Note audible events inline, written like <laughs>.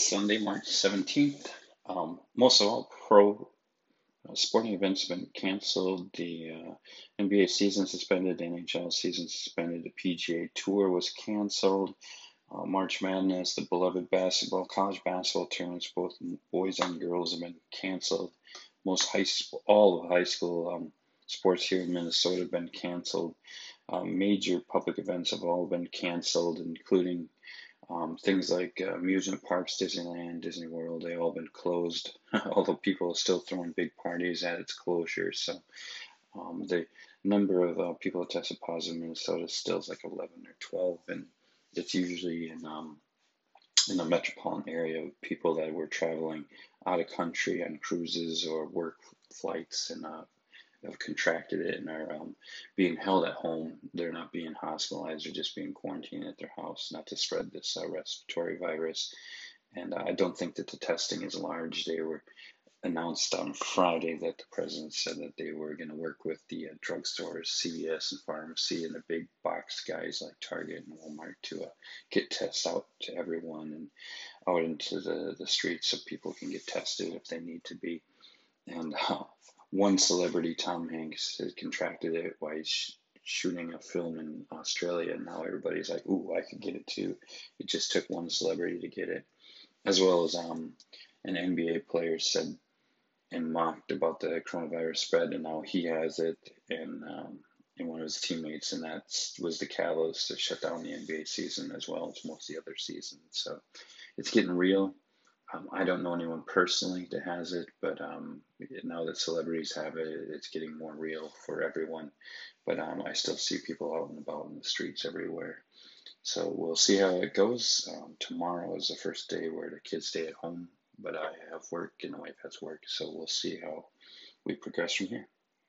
Sunday, March 17th. Um, most of all pro uh, sporting events have been canceled. The uh, NBA season suspended, NHL season suspended, the PGA Tour was canceled. Uh, March Madness, the beloved basketball, college basketball tournaments, both boys and girls, have been canceled. Most high school, all of high school um, sports here in Minnesota have been canceled. Um, major public events have all been canceled, including um, things like uh, amusement parks, Disneyland, Disney World, they all been closed, <laughs> although people are still throwing big parties at its closure. So um, the number of uh, people tested positive in Minnesota still is like 11 or 12, and it's usually in um, in the metropolitan area of people that were traveling out of country on cruises or work flights and uh, have contracted it and are um, being held at home. They're not being hospitalized; they're just being quarantined at their house, not to spread this uh, respiratory virus. And uh, I don't think that the testing is large. They were announced on Friday that the president said that they were going to work with the uh, drugstores, CVS and pharmacy, and the big box guys like Target and Walmart to uh, get tests out to everyone and out into the, the streets so people can get tested if they need to be. And <laughs> uh, one celebrity, Tom Hanks, had contracted it while he's shooting a film in Australia, and now everybody's like, "Ooh, I could get it too." It just took one celebrity to get it, as well as um, an NBA player said and mocked about the coronavirus spread, and now he has it, and um, and one of his teammates, and that was the catalyst to shut down the NBA season as well as most of the other seasons. So it's getting real. Um, I don't know anyone personally that has it, but um, now that celebrities have it, it's getting more real for everyone. But um, I still see people out and about in the streets everywhere. So we'll see how it goes. Um, tomorrow is the first day where the kids stay at home, but I have work and the wife has work. So we'll see how we progress from here.